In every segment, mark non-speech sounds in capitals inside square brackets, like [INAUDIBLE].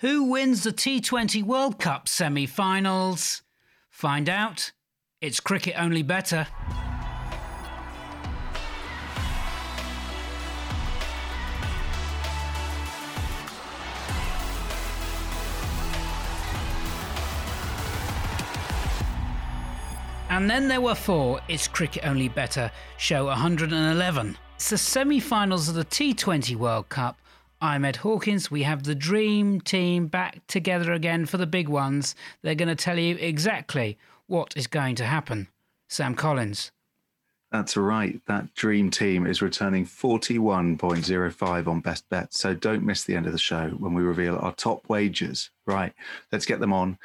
Who wins the T20 World Cup semi finals? Find out. It's cricket only better. And then there were four It's Cricket Only Better, show 111. It's the semi finals of the T20 World Cup. I'm Ed Hawkins. We have the dream team back together again for the big ones. They're going to tell you exactly what is going to happen. Sam Collins. That's right. That dream team is returning 41.05 on best bet. So don't miss the end of the show when we reveal our top wagers. Right. Let's get them on.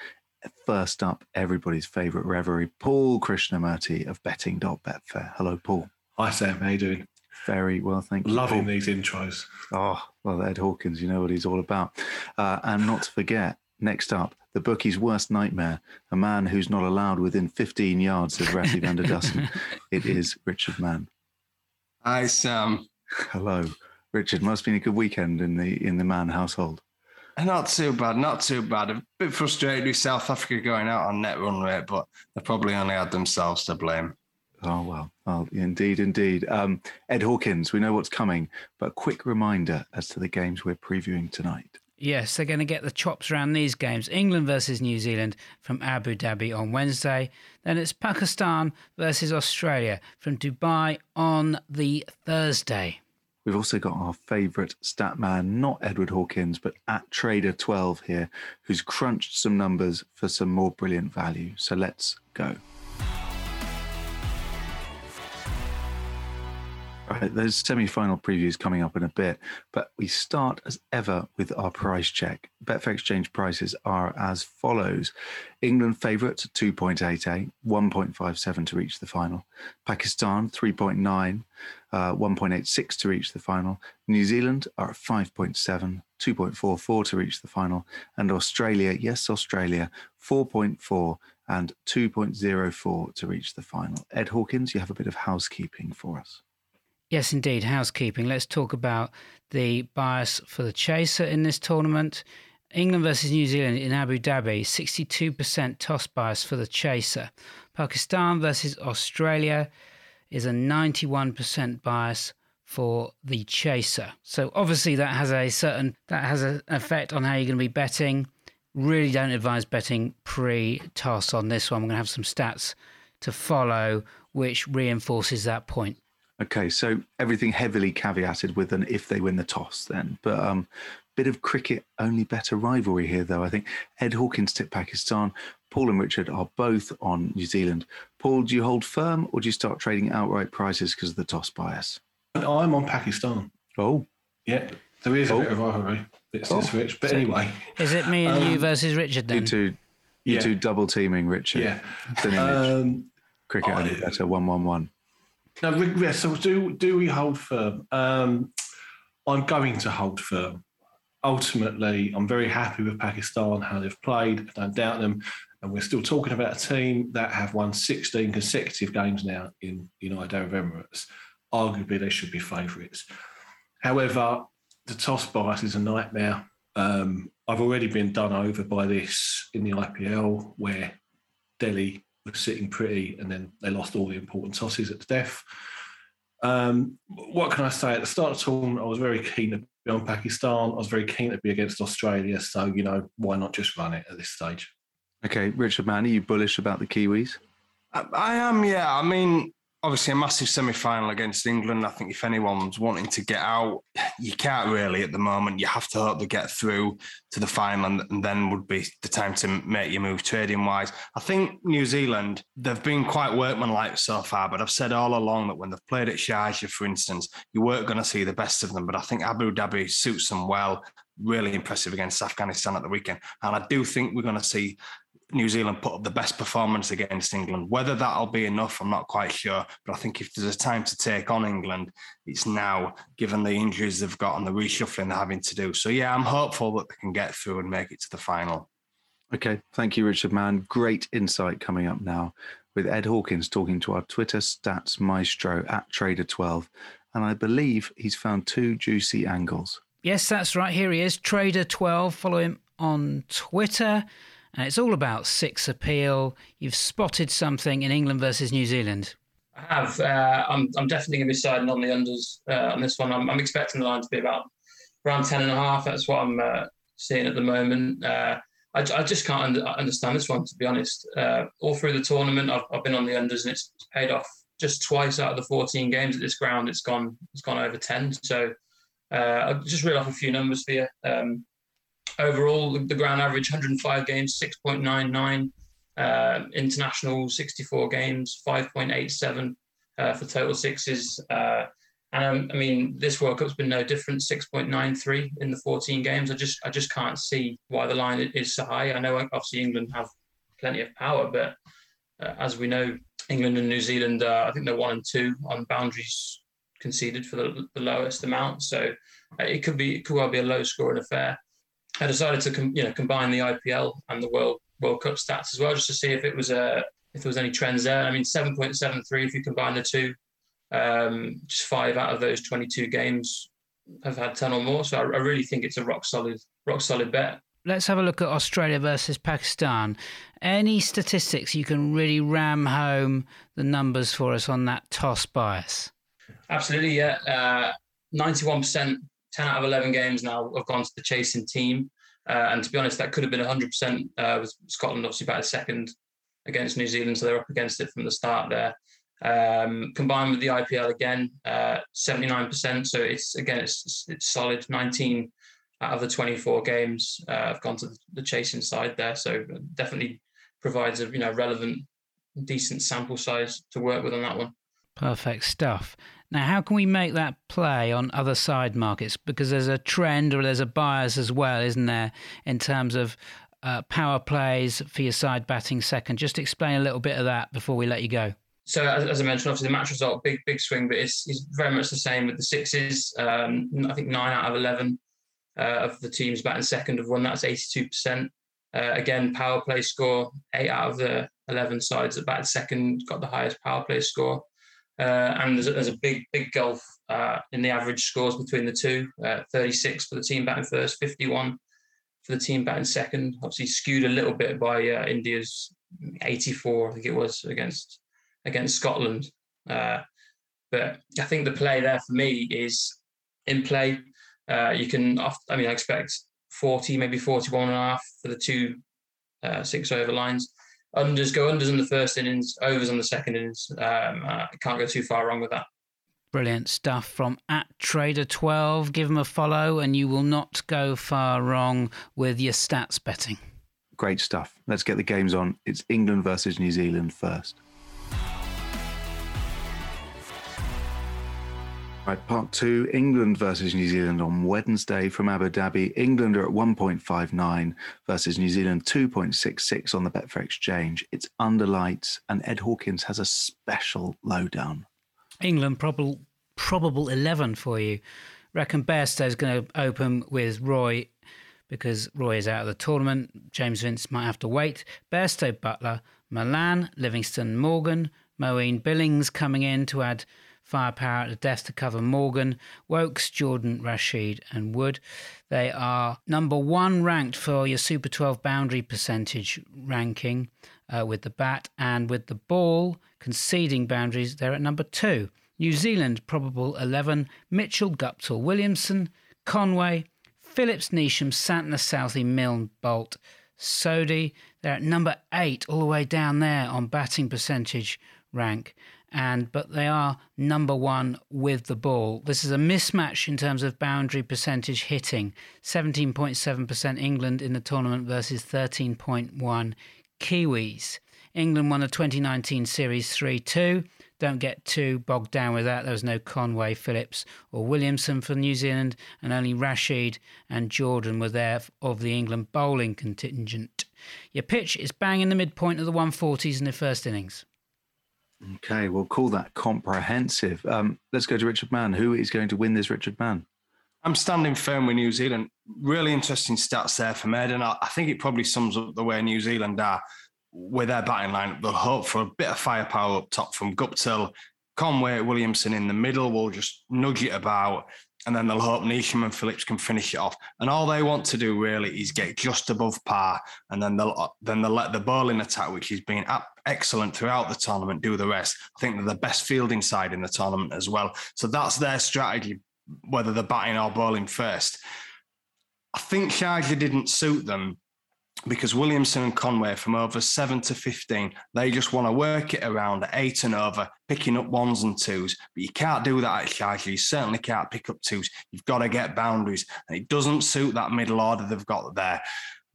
First up, everybody's favourite reverie, Paul Krishnamurti of betting.betfair. Hello, Paul. Hi, Sam. How you doing? Very well, thank you. Loving Paul. these intros. Oh, well, Ed Hawkins, you know what he's all about. Uh, and not to forget, next up, the bookie's worst nightmare, a man who's not allowed within 15 yards of Rassie van der Dussen. [LAUGHS] it is Richard Mann. Hi, Sam. Hello. Richard, must have been a good weekend in the in the Mann household. Not too bad, not too bad. A bit frustrated with South Africa going out on net run rate, but they probably only had themselves to blame. Oh, well, well indeed, indeed. Um, Ed Hawkins, we know what's coming, but a quick reminder as to the games we're previewing tonight. Yes, they're going to get the chops around these games. England versus New Zealand from Abu Dhabi on Wednesday. Then it's Pakistan versus Australia from Dubai on the Thursday. We've also got our favourite stat man, not Edward Hawkins, but at Trader12 here, who's crunched some numbers for some more brilliant value. So let's go. Right, those semi-final previews coming up in a bit, but we start as ever with our price check. Betfair Exchange prices are as follows: England favourite 2.88, 1.57 to reach the final. Pakistan 3.9, uh, 1.86 to reach the final. New Zealand are at 5.7, 2.44 to reach the final, and Australia, yes, Australia, 4.4 and 2.04 to reach the final. Ed Hawkins, you have a bit of housekeeping for us. Yes, indeed. Housekeeping. Let's talk about the bias for the chaser in this tournament. England versus New Zealand in Abu Dhabi, 62% toss bias for the chaser. Pakistan versus Australia is a 91% bias for the chaser. So obviously that has a certain that has an effect on how you're going to be betting. Really don't advise betting pre-toss on this one. I'm going to have some stats to follow which reinforces that point. Okay, so everything heavily caveated with an if they win the toss, then. But um, bit of cricket only better rivalry here, though. I think Ed Hawkins tipped Pakistan. Paul and Richard are both on New Zealand. Paul, do you hold firm or do you start trading outright prices because of the toss bias? I'm on Pakistan. Oh, yeah. There is a oh. bit of rivalry. It's oh. rich, but anyway. Is it me and um, you versus Richard then? You two, you yeah. two double teaming Richard. Yeah. Um, cricket only better one one one. No, yeah, so do do we hold firm? Um, I'm going to hold firm. Ultimately, I'm very happy with Pakistan how they've played. I don't doubt them, and we're still talking about a team that have won 16 consecutive games now in United Arab Emirates. Arguably, they should be favourites. However, the toss bias is a nightmare. Um, I've already been done over by this in the IPL, where Delhi was sitting pretty, and then they lost all the important tosses at the death. Um, what can I say? At the start of the tournament, I was very keen to be on Pakistan. I was very keen to be against Australia. So, you know, why not just run it at this stage? Okay, Richard Mann, are you bullish about the Kiwis? I, I am, yeah. I mean, obviously a massive semi-final against England. I think if anyone's wanting to get out, you can't really at the moment. You have to hope they get through to the final, and, and then would be the time to make your move trading wise. I think New Zealand they've been quite workmanlike so far, but I've said all along that when they've played at Sharjah, for instance, you weren't going to see the best of them. But I think Abu Dhabi suits them well. Really impressive against Afghanistan at the weekend, and I do think we're going to see New Zealand put up the best performance against England. Whether that'll be enough, I'm not quite sure. But I think if there's a time to take on England, it's now, given the injuries they've got and the reshuffling they're having to do. So, yeah, I'm hopeful that they can get through and make it to the final. Okay. Thank you, Richard Mann. Great insight coming up now with Ed Hawkins talking to our Twitter stats maestro at Trader12. And I believe he's found two juicy angles. Yes, that's right. Here he is, Trader12. Follow him on Twitter, and it's all about six appeal. You've spotted something in England versus New Zealand. I have. Uh, I'm, I'm definitely going to be siding on the unders uh, on this one. I'm, I'm, expecting the line to be about around 10 and a half. That's what I'm uh, seeing at the moment. Uh, I, I, just can't under, understand this one, to be honest. Uh, all through the tournament, I've, I've, been on the unders and it's paid off just twice out of the 14 games at this ground. It's gone, it's gone over 10. So uh, I'll just reel off a few numbers for you. Um, overall, the ground average 105 games, 6.99. Uh, international 64 games, 5.87 uh, for total sixes. Uh, and um, I mean, this World Cup's been no different. 6.93 in the 14 games. I just, I just can't see why the line is so high. I know obviously England have plenty of power, but uh, as we know, England and New Zealand, I think they're one and two on boundaries conceded for the, the lowest amount. So uh, it could be, it could well be a low scoring affair. I decided to, com- you know, combine the IPL and the World World Cup stats as well, just to see if it was a if there was any trends there. I mean, seven point seven three if you combine the two, um, just five out of those twenty two games have had ten or more. So I, I really think it's a rock solid rock solid bet. Let's have a look at Australia versus Pakistan. Any statistics you can really ram home the numbers for us on that toss bias? Absolutely, yeah. Uh, ninety-one percent 10 out of 11 games now have gone to the chasing team. Uh, and to be honest, that could have been 100% uh, with Scotland obviously batted second against New Zealand, so they're up against it from the start there. Um, combined with the IPL again, uh, 79%. So it's again, it's, it's solid. 19 out of the 24 games uh, have gone to the chasing side there. So definitely provides a you know relevant, decent sample size to work with on that one. Perfect stuff. Now, how can we make that play on other side markets? Because there's a trend or there's a bias as well, isn't there, in terms of uh, power plays for your side batting second? Just explain a little bit of that before we let you go. So, as, as I mentioned, obviously the match result, big, big swing, but it's, it's very much the same with the sixes. Um, I think nine out of 11 uh, of the teams batting second have won. That's 82%. Uh, again, power play score, eight out of the 11 sides that batted second got the highest power play score. Uh, and there's a, there's a, big, big gulf uh, in the average scores between the two uh, 36 for the team batting first, 51 for the team batting second. Obviously, skewed a little bit by uh, India's 84, I think it was, against against Scotland. Uh, but I think the play there for me is in play. Uh, you can, I mean, I expect 40, maybe 41 and a half for the two six over lines unders go unders in the first innings, overs on the second innings. Um, uh, can't go too far wrong with that. Brilliant stuff from at Trader12. Give them a follow, and you will not go far wrong with your stats betting. Great stuff. Let's get the games on. It's England versus New Zealand first. Right, part two England versus New Zealand on Wednesday from Abu Dhabi. England are at 1.59 versus New Zealand 2.66 on the Betfair Exchange. It's under lights, and Ed Hawkins has a special lowdown. England, probable, probable 11 for you. Reckon Bairstow is going to open with Roy because Roy is out of the tournament. James Vince might have to wait. Bairstow, Buttler, Malan, Livingstone, Morgan, Moeen Billings coming in to add firepower at the death to cover Morgan, Woakes, Jordan, Rashid, and Wood. They are number one ranked for your Super 12 boundary percentage ranking uh, with the bat, and with the ball conceding boundaries, they're at number two. New Zealand, probable 11, Mitchell, Guptill, Williamson, Conway, Phillips, Neesham, Santner, Southey, Milne, Boult, Sodhi. They're at number eight, all the way down there on batting percentage rank and but they are number one with the ball. This is a mismatch in terms of boundary percentage hitting. 17.7% England in the tournament versus 13.1 Kiwis. England won the 2019 Series 3 2. Don't get too bogged down with that. There was no Conway, Phillips, or Williamson for New Zealand, and only Rashid and Jordan were there of the England bowling contingent. Your pitch is bang in the midpoint of the 140s in the first innings. Okay, we'll call that comprehensive. Um, let's go to Richard Mann. Who is going to win this, Richard Mann? I'm standing firm with New Zealand. Really interesting stats there from Ed, and I, I think it probably sums up the way New Zealand are with their batting line. They'll hope for a bit of firepower up top from Guptill, Conway, Williamson in the middle will just nudge it about. And then they'll hope Neesham and Phillips can finish it off. And all they want to do really is get just above par, and then they'll then they'll let the bowling attack, which has been excellent throughout the tournament, do the rest. I think they're the best fielding side in the tournament as well. So that's their strategy, whether they're batting or bowling first. I think Sharjah didn't suit them because Williamson and Conway from over seven to 15, they just want to work it around eight and over, picking up ones and twos. But you can't do that at Sharjah. You certainly can't pick up twos. You've got to get boundaries. And it doesn't suit that middle order they've got there.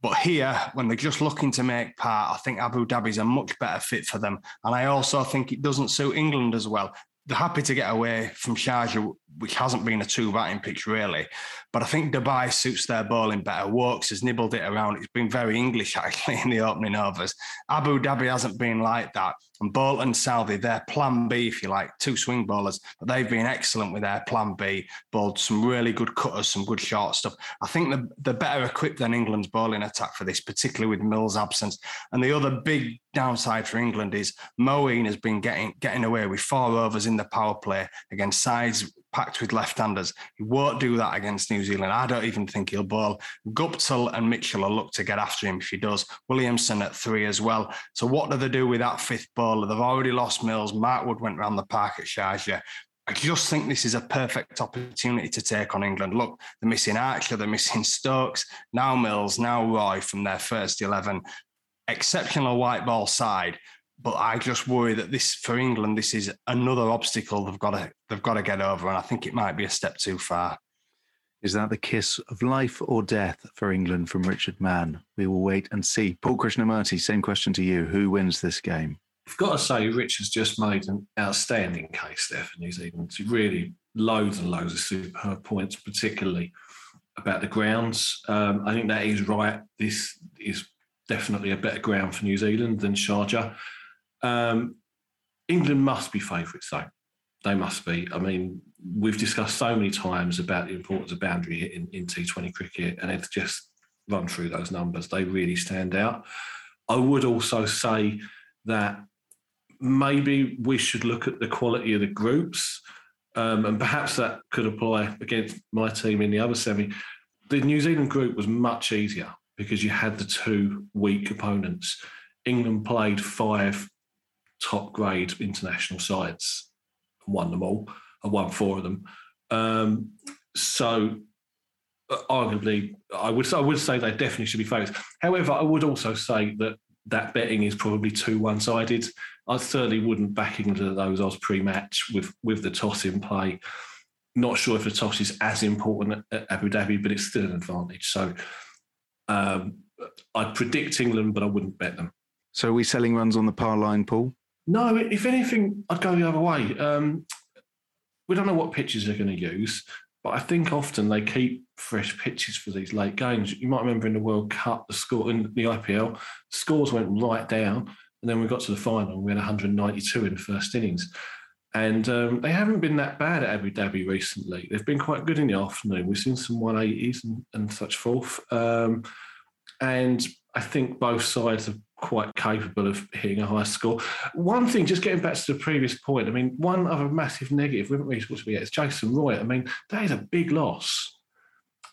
But here, when they're just looking to make part, I think Abu Dhabi's a much better fit for them. And I also think it doesn't suit England as well they're happy to get away from Sharjah, which hasn't been a two batting pitch really. But I think Dubai suits their bowling better. Woakes has nibbled it around. It's been very English [LAUGHS] actually in the opening overs. Abu Dhabi hasn't been like that. And and Southee, their plan B, if you like, two swing bowlers, but they've been excellent with their plan B, bowled some really good cutters, some good short stuff. I think they're, they're better equipped than England's bowling attack for this, particularly with Mills' absence. And the other big downside for England is Moeen has been getting getting away with four overs in the power play against sides packed with left-handers. He won't do that against New Zealand. I don't even think he'll bowl. Guptill and Mitchell will look to get after him if he does. Williamson at three as well. So what do they do with that fifth bowler? They've already lost Mills. Mark Wood went round the park at Sharjah. I just think this is a perfect opportunity to take on England. Look, they're missing Archer, they're missing Stokes, now Mills, now Roy from their first 11. Exceptional white ball side but I just worry that this for England, this is another obstacle they've got to they've got to get over, and I think it might be a step too far. Is that the kiss of life or death for England from Richard Mann? We will wait and see. Paul Krishnamurti, same question to you. Who wins this game? I've got to say, Richard's just made an outstanding case there for New Zealand. Really, loads and loads of superb points, particularly about the grounds. Um, I think that is right. This is definitely a better ground for New Zealand than Sharjah. Um, England must be favourites, though. They must be. I mean, we've discussed so many times about the importance of boundary in, in T20 cricket, and it's just run through those numbers. They really stand out. I would also say that maybe we should look at the quality of the groups, um, and perhaps that could apply against my team in the other semi. The New Zealand group was much easier because you had the two weak opponents. England played five top grade international sides and won them all. I won four of them. Um, so uh, arguably, I would I would say they definitely should be favourites. However, I would also say that that betting is probably too one sided. I certainly wouldn't back England at those odds pre match with with the toss in play. Not sure if the toss is as important at Abu Dhabi, but it's still an advantage. So um, I'd predict England, but I wouldn't bet them. So are we selling runs on the par line, Paul? No, if anything, I'd go the other way. Um, we don't know what pitches they're going to use, but I think often they keep fresh pitches for these late games. You might remember in the World Cup, the score in the IPL, scores went right down, and then we got to the final, and we had 192 in the first innings. And um, they haven't been that bad at Abu Dhabi recently. They've been quite good in the afternoon. We've seen some 180s and, and such forth. Um, and I think both sides are quite capable of hitting a high score. One thing, just getting back to the previous point, I mean, one other massive negative we haven't really supposed to be at is Jason Roy. I mean, that is a big loss.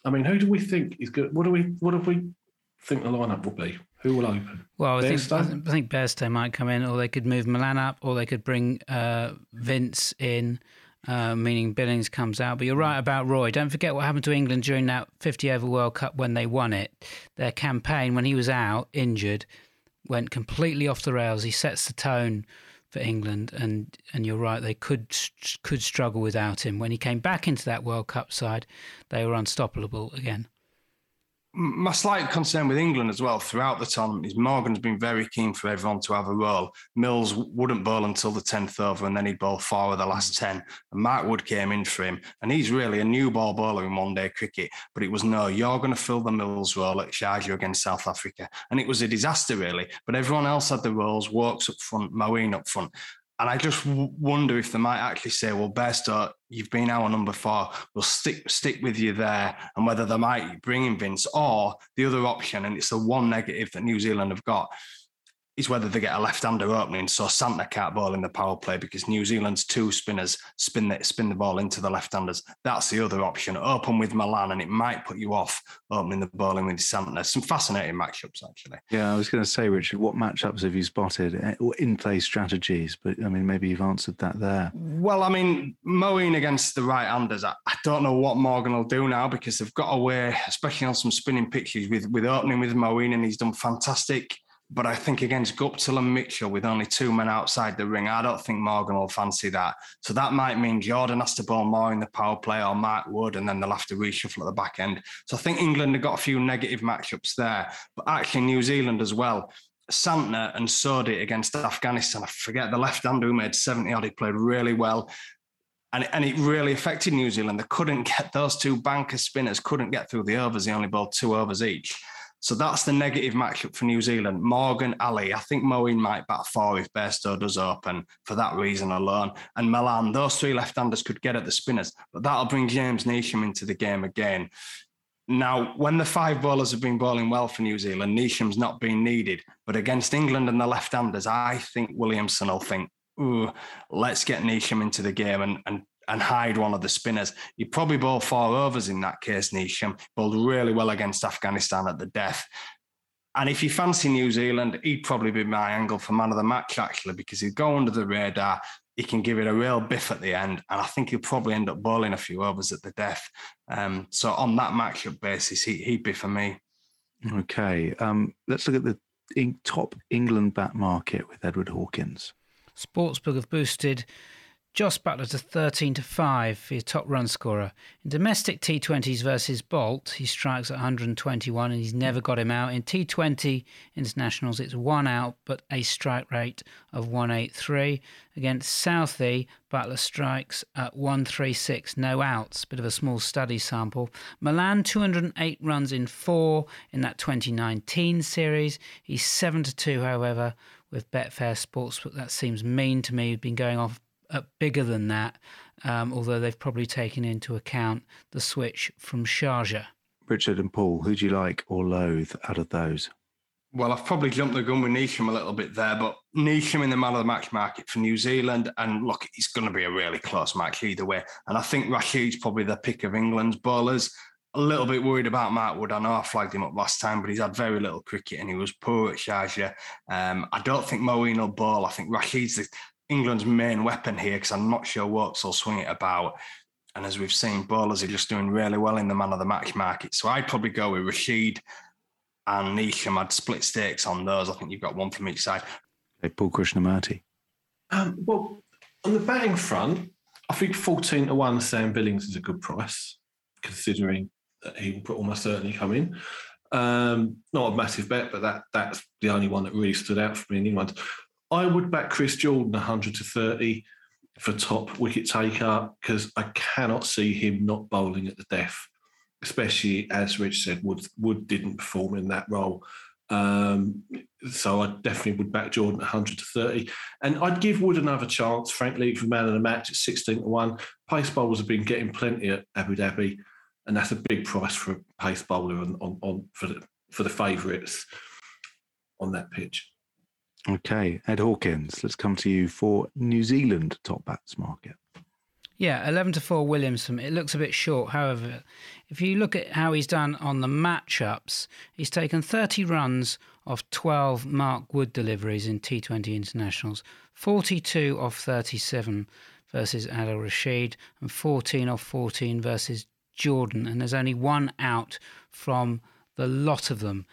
I mean, who do we think is good? What do we what do we think the lineup will be? Who will open? Well, I think I think Bairstow might come in, or they could move Malan up, or they could bring uh, Vince in. Uh, meaning Billings comes out. But you're right about Roy. Don't forget what happened to England during that 50 over World Cup when they won it. Their campaign, when he was out injured, went completely off the rails. He sets the tone for England, and and you're right, they could could struggle without him. When he came back into that World Cup side, they were unstoppable again my slight concern with England as well throughout the tournament is Morgan's been very keen for everyone to have a role. Mills wouldn't bowl until the 10th over and then he'd bowl four of the last mm. 10. And Mark Wood came in for him. And he's really a new ball bowler in one day cricket. But it was no, you're going to fill the Mills role at Sharjah against South Africa. And it was a disaster, really. But everyone else had the roles, Woakes up front, Moeen up front. And I just wonder if they might actually say, well, Bairstow, you've been our number four. We'll stick stick with you there. And whether they might bring in Vince or the other option, and it's the one negative that New Zealand have got, is whether they get a left-hander opening. So Santner can't ball in the power play because New Zealand's two spinners spin the, spin the ball into the left-handers. That's the other option. Open with Malan, and it might put you off opening the bowling with Santner. Some fascinating matchups, actually. Yeah, I was going to say, Richard, what matchups have you spotted? Eh, in-play strategies, but I mean, maybe you've answered that there. Well, I mean, Moeen against the right-handers, I, I don't know what Morgan will do now because they've got away, especially on some spinning pitches, with with opening with Moeen, and he's done fantastic but I think against Guptill and Mitchell with only two men outside the ring, I don't think Morgan will fancy that. So that might mean Jordan has to bowl more in the power play or Mark Wood, and then they'll have to reshuffle at the back end. So I think England have got a few negative matchups there, but actually New Zealand as well. Santner and Sodhi against Afghanistan. I forget the left hander who made 70 odd. He played really well. And, and it really affected New Zealand. They couldn't get those two banker spinners, couldn't get through the overs. They only bowled two overs each. So that's the negative matchup for New Zealand. Morgan, Ali. I think Moeen might bat four if Bairstow does open for that reason alone. And Malan, those three left-handers could get at the spinners, but that'll bring James Neesham into the game again. Now, when the five bowlers have been bowling well for New Zealand, Neesham's not been needed. But against England and the left-handers, I think Williamson will think, ooh, let's get Neesham into the game and, and and hide one of the spinners. He probably bowled four overs in that case, Neesham. Bowled really well against Afghanistan at the death. And if you fancy New Zealand, he'd probably be my angle for man of the match, actually, because he'd go under the radar. He can give it a real biff at the end. And I think he'll probably end up bowling a few overs at the death. Um, so on that matchup basis, he, would be for me. Okay. Um, let's look at the top England bat market with Edward Hawkins. Sportsbook have boosted Jos Buttler to 13 to 5 for your top run scorer. In domestic T20s versus Boult, he strikes at 121 and he's never got him out. In T20 internationals, it's one out but a strike rate of 183. Against Southey, Buttler strikes at 136, no outs. Bit of a small study sample. Malan, 208 runs in four in that 2019 series. He's 7 to 2, however, with Betfair Sportsbook. That seems mean to me. He's been going off bigger than that, um, although they've probably taken into account the switch from Sharjah. Richard and Paul, who do you like or loathe out of those? Well, I've probably jumped the gun with Neesham a little bit there, but Neesham in the man of the match market for New Zealand. And look, it's going to be a really close match either way. And I think Rashid's probably the pick of England's bowlers. A little bit worried about Mark Wood. I know I flagged him up last time, but he's had very little cricket and he was poor at Sharjah. Um, I don't think Moeen will bowl. I think Rashid's the, England's main weapon here because I'm not sure Woakes will swing it about. And as we've seen, bowlers are just doing really well in the man of the match market. So I'd probably go with Rashid and Neesham. I'd split stakes on those. I think you've got one from each side. Hey, Paul Krishnamurti. Um, well, on the batting front, I think 14 to 1 Sam Billings is a good price, considering that he will almost certainly come in. Um, not a massive bet, but that that's the only one that really stood out for me in England. I would back Chris Jordan 100 to 30 for top wicket taker because I cannot see him not bowling at the death, especially as Rich said, Wood, Wood didn't perform in that role. Um, so I definitely would back Jordan 100 to 30. And I'd give Wood another chance, frankly, for man of the match at 16 to 1. Pace bowlers have been getting plenty at Abu Dhabi, and that's a big price for a pace bowler on, on, on for the for the favourites on that pitch. Okay, Ed Hawkins, let's come to you for New Zealand top bats market. Yeah, 11 to 4 Williamson. It looks a bit short. However, if you look at how he's done on the matchups, he's taken 30 runs off 12 Mark Wood deliveries in T20 internationals, 42 off 37 versus Adil Rashid, and 14 off 14 versus Jordan. And there's only one out from the lot of them.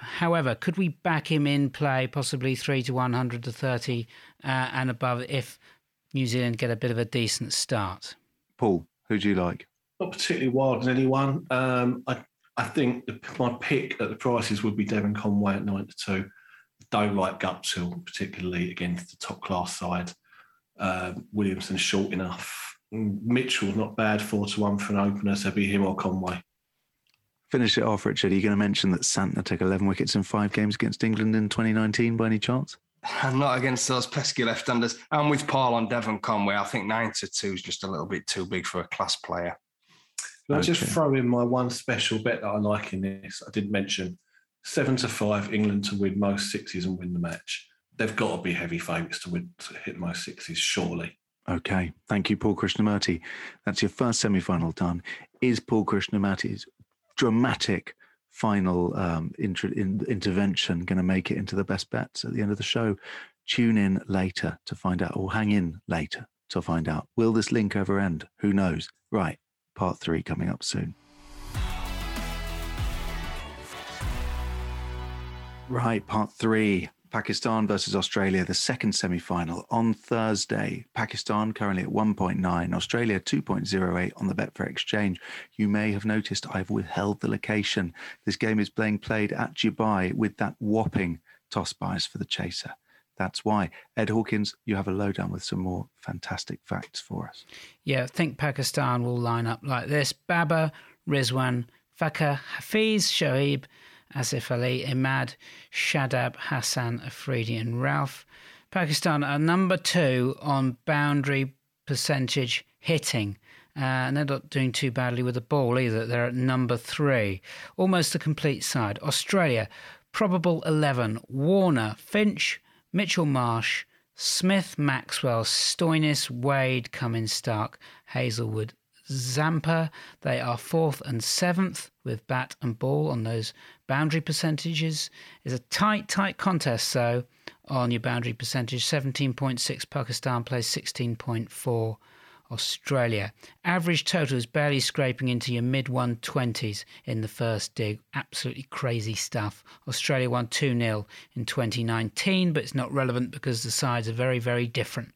However, could we back him in play, possibly three to 100 to 30 uh, and above if New Zealand get a bit of a decent start? Paul, who do you like? Not particularly wild as anyone. Um, I, I think the, my pick at the prices would be Devon Conway at 9 to 2. Don't like Guptill, particularly against the top class side. Um, Williamson short enough. Mitchell's not bad, 4 to 1 for an opener, so be him or Conway. Finish it off, Richard. Are you going to mention that Santner took 11 wickets in five games against England in 2019 by any chance? I'm [LAUGHS] not against those pesky left-handers. And with Paul on Devon Conway, I think 9 to 2 is just a little bit too big for a class player. Can I just throw in my one special bet that I like in this? I did mention seven to five, England to win most sixes and win the match. They've got to be heavy favourites to win to hit most sixes, surely. Okay, thank you, Paul Krishnamurti. That's your first semi-final done. Is Paul Krishnamurti's dramatic final um, inter- in, intervention going to make it into the best bets at the end of the show? Tune in later to find out, or hang in later to find out. Will this link ever end? Who knows? Right, part three coming up soon. Right, part three. Pakistan versus Australia, the second semi final on Thursday. Pakistan currently at 1.9, Australia 2.08 on the Betfair Exchange. You may have noticed I've withheld the location. This game is being played at Dubai with that whopping toss bias for the chaser. That's why. Ed Hawkins, you have a lowdown with some more fantastic facts for us. Yeah, I think Pakistan will line up like this Babar, Rizwan, Fakhar, Hafiz, Shoaib, Asif Ali, Imad, Shadab, Hassan, Afridi, and Rauf. Pakistan are number two on boundary percentage hitting. Uh, and they're not doing too badly with the ball either. They're at number three, almost a complete side. Australia, probable 11. Warner, Finch, Mitchell Marsh, Smith, Maxwell, Stoinis, Wade, Cummins, Starc, Hazlewood, Zampa. They are fourth and seventh with bat and ball on those boundary percentages. is a tight, tight contest, though, on your boundary percentage. 17.6 Pakistan plays 16.4 Australia. Average total is barely scraping into your mid 120s in the first dig. Absolutely crazy stuff. Australia won 2 0 in 2019, but it's not relevant because the sides are very, very different.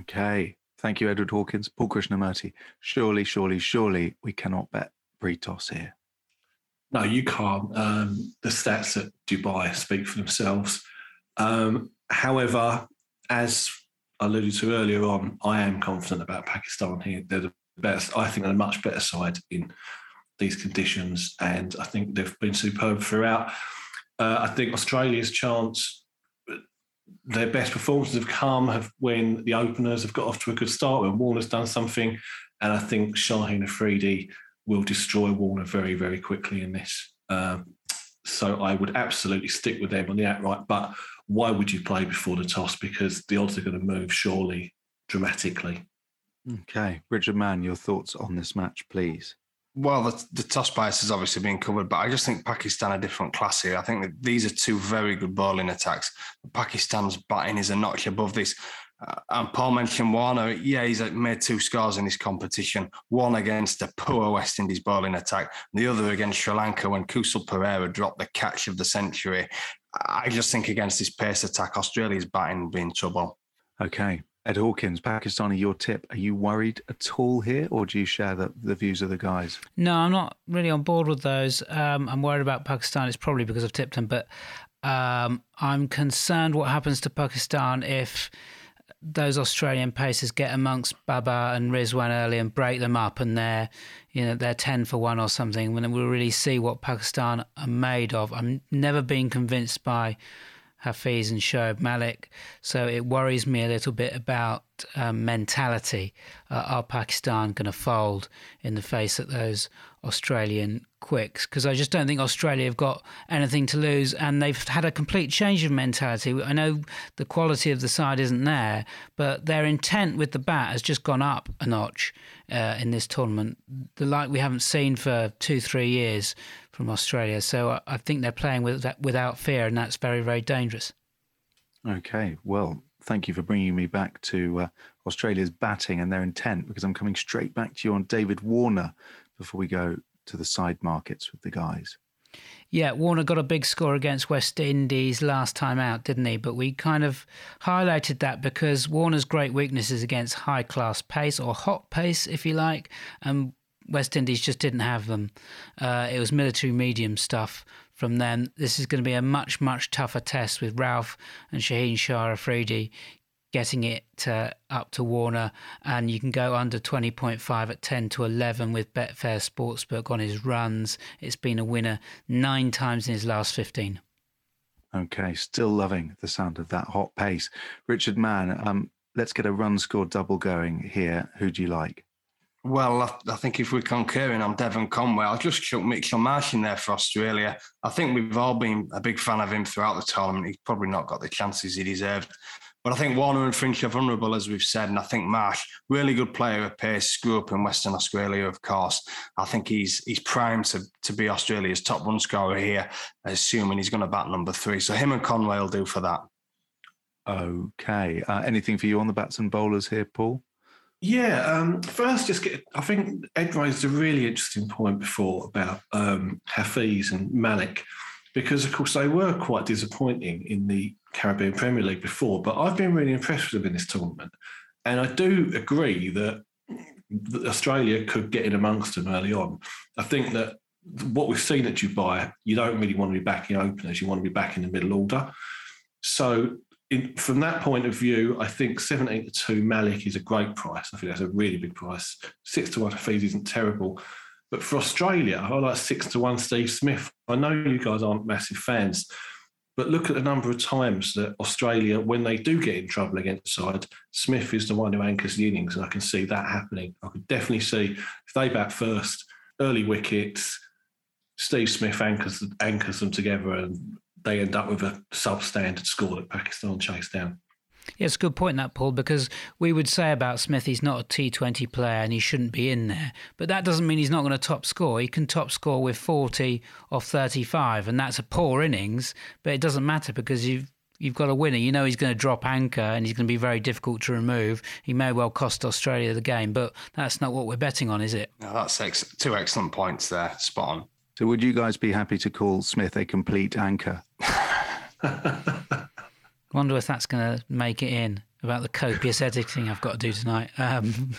Okay. Thank you, Edward Hawkins. Paul Krishnamurti. Surely, surely, surely we cannot bet pre toss here. No, you can't. Um, the stats at Dubai speak for themselves. Um, however, as I alluded to earlier on, I am confident about Pakistan here. They're the best. I think they're a much better side in these conditions, and I think they've been superb throughout. Uh, I think Australia's chance, their best performances have come have when the openers have got off to a good start, when Warner's done something, and I think Shaheen Afridi will destroy Warner very, very quickly in this. Um, so I would absolutely stick with them on the outright. But why would you play before the toss? Because the odds are going to move surely dramatically. Okay. Richard Mann, your thoughts on this match, please. Well, the, the toss bias has obviously been covered, but I just think Pakistan are different class here. I think that these are two very good bowling attacks. Pakistan's batting is a notch above this. Uh, and Paul mentioned Warner. Yeah, he's made two scores in this competition. One against a poor West Indies bowling attack, the other against Sri Lanka when Kusal Perera dropped the catch of the century. I just think against this pace attack, Australia's batting will be in trouble. Okay. Ed Hawkins, Pakistani, your tip. Are you worried at all here, or do you share the, the views of the guys? No, I'm not really on board with those. Um, I'm worried about Pakistan. It's probably because I've tipped them, but um, I'm concerned what happens to Pakistan if those Australian pacers get amongst Babar and Rizwan early and break them up, and they're you know they're ten for one or something. When we'll really see what Pakistan are made of. I'm never been convinced by Hafiz and Shoaib Malik, so it worries me a little bit about um, mentality. Uh, are Pakistan going to fold in the face of those Australian quicks because I just don't think Australia have got anything to lose and they've had a complete change of mentality. I know the quality of the side isn't there, but their intent with the bat has just gone up a notch uh, in this tournament, the like we haven't seen for two, three years from Australia. So I think they're playing with that without fear, and that's very, very dangerous. Okay, well, thank you for bringing me back to uh, Australia's batting and their intent because I'm coming straight back to you on David Warner before we go to the side markets with the guys. Yeah, Warner got a big score against West Indies last time out, didn't he? But we kind of highlighted that because Warner's great weakness is against high class pace or hot pace, if you like, and West Indies just didn't have them. Uh, it was military medium stuff from them. This is going to be a much, much tougher test with Rauf and Shaheen Shah Afridi getting it uh, up to Warner, and you can go under 20.5 at 10 to 11 with Betfair Sportsbook on his runs. It's been a winner nine times in his last 15. Okay, still loving the sound of that hot pace. Richard Mann, um, let's get a run score double going here. Who do you like? Well, I, I, think if we're concurring on Devon Conway, I'll just chuck Mitchell Marsh in there for Australia. I think we've all been a big fan of him throughout the tournament. He's probably not got the chances he deserved. But I think Warner and Finch are vulnerable, as we've said. And I think Marsh, really good player at pace, grew up in Western Australia, of course. I think he's he's primed to, to be Australia's top run scorer here, assuming he's going to bat number three. So him and Conway will do for that. Okay. Uh, anything for you on the bats and bowlers here, Paul? Yeah, um, first, just get. I think Ed raised a really interesting point before about um, Hafiz and Malik, because of course they were quite disappointing in the Caribbean Premier League before, but I've been really impressed with them in this tournament. And I do agree that, Australia could get in amongst them early on. I think that what we've seen at Dubai, you don't really want to be backing openers, you want to be back in the middle order. So, in, from that point of view, I think 17 to 2 Malik is a great price. I think that's a really big price. 6 to 1 Hafiz isn't terrible. But for Australia, I like 6 to 1 Steve Smith. I know you guys aren't massive fans, but look at the number of times that Australia, when they do get in trouble against side, Smith is the one who anchors the innings, and I can see that happening. I could definitely see if they bat first, early wickets, Steve Smith anchors anchors them together, and they end up with a substandard score that Pakistan chase down. Yeah, it's a good point, that Paul, because we would say about Smith he's not a T20 player and he shouldn't be in there. But that doesn't mean he's not going to top score. He can top score with 40 off 35, and that's a poor innings, but it doesn't matter because you've you've got a winner. You know he's going to drop anchor and he's going to be very difficult to remove. He may well cost Australia the game, but that's not what we're betting on, is it? No, that's ex- two excellent points there. Spot on. So, would you guys be happy to call Smith a complete anchor? [LAUGHS] Wonder if that's going to make it in about the copious editing I've got to do tonight. Um,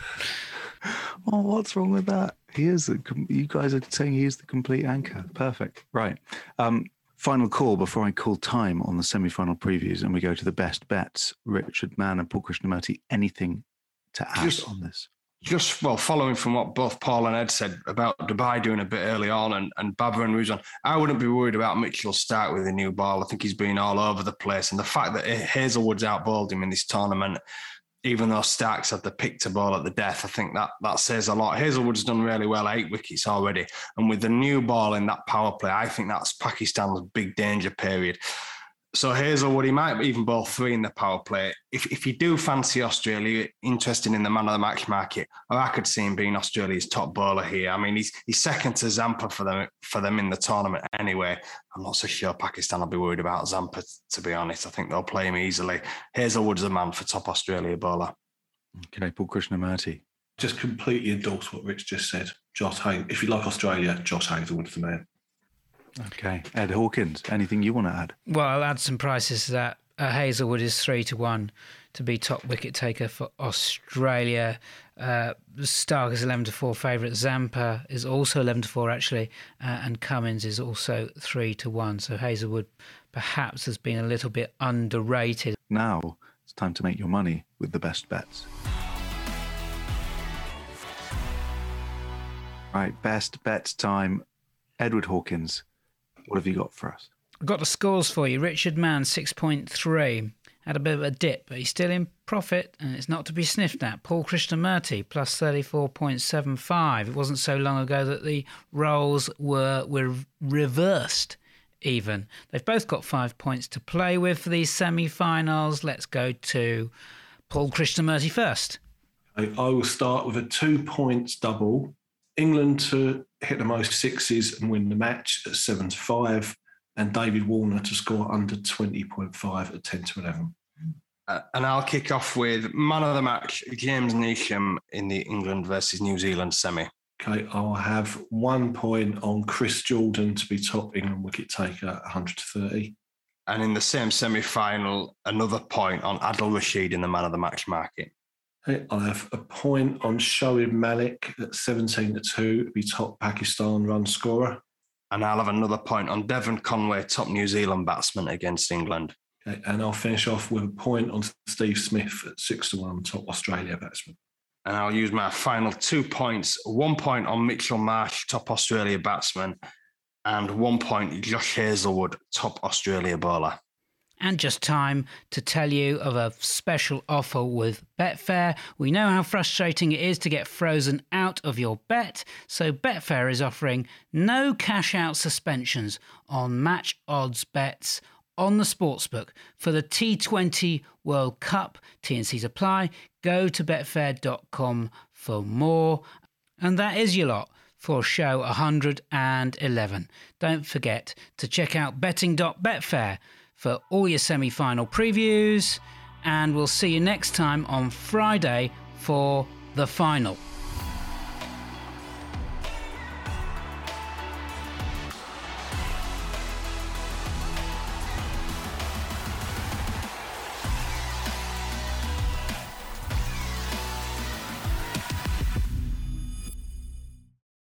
[LAUGHS] oh, what's wrong with that? He is. The, you guys are saying he is the complete anchor. Perfect. Right. Um, final call before I call time on the semi-final previews, and we go to the best bets. Richard Mann and Paul Krishnamurti. Anything to add Just, on this? Just well, following from what both Paul and Ed said about Dubai doing a bit early on and, and Babar and Rizwan, I wouldn't be worried about Mitchell Starc with a new ball. I think he's been all over the place. And the fact that Hazlewood's outballed him in this tournament, even though Starc's had the pick to ball at the death, I think that that says a lot. Hazlewood's done really well, eight wickets already. And with the new ball in that power play, I think that's Pakistan's big danger period. So Hazlewood, he might even bowl three in the power play. If, if you do fancy Australia, interested in the man of the match market, oh, I could see him being Australia's top bowler here. I mean, he's he's second to Zampa for them for them in the tournament anyway. I'm not so sure Pakistan will be worried about Zampa, to be honest. I think they'll play him easily. Hazlewood's a man for top Australia bowler. Okay, Paul Krishnamurti. Just completely endorse what Rich just said. Josh Hayes. If you like Australia, Josh Hazlewood's the man. Okay. Ed Hawkins, anything you want to add? Well, I'll add some prices to that. Uh, Hazlewood is three to one to be top wicket taker for Australia. Uh, Starc is 11 to 4 favourite. Zampa is also 11 to 4, actually. Uh, and Cummins is also 3 to 1. So Hazlewood perhaps has been a little bit underrated. Now it's time to make your money with the best bets. Right, best bets time. Edward Hawkins, what have you got for us? I've got the scores for you. Richard Mann, 6.3. Had a bit of a dip, but he's still in profit and it's not to be sniffed at. Paul Krishnamurti, plus 34.75. It wasn't so long ago that the roles were, were reversed even. They've both got five points to play with for these semi finals. Let's go to Paul Krishnamurti first. I, I will start with a two points double. England to hit the most sixes and win the match at seven to five, and David Warner to score under 20.5 at 10 to 11. Uh, and I'll kick off with man of the match, James Neesham in the England versus New Zealand semi. Okay, I'll have one point on Chris Jordan to be top England wicket taker, 100 to 30. And in the same semi final, another point on Adil Rashid in the man of the match market. I have a point on Shoaib Malik at 17 to 2 to be top Pakistan run scorer. And I'll have another point on Devon Conway, top New Zealand batsman against England. Okay, and I'll finish off with a point on Steve Smith at 6 to 1, top Australia batsman. And I'll use my final two points one point on Mitchell Marsh, top Australia batsman, and one point Josh Hazlewood, top Australia bowler. And just time to tell you of a special offer with Betfair. We know how frustrating it is to get frozen out of your bet, so Betfair is offering no cash out suspensions on match odds bets on the sportsbook for the T20 World Cup. TNCs apply. Go to betfair.com for more. And that is your lot for show 111. Don't forget to check out betting.betfair for all your semi final previews, and we'll see you next time on Friday for the final.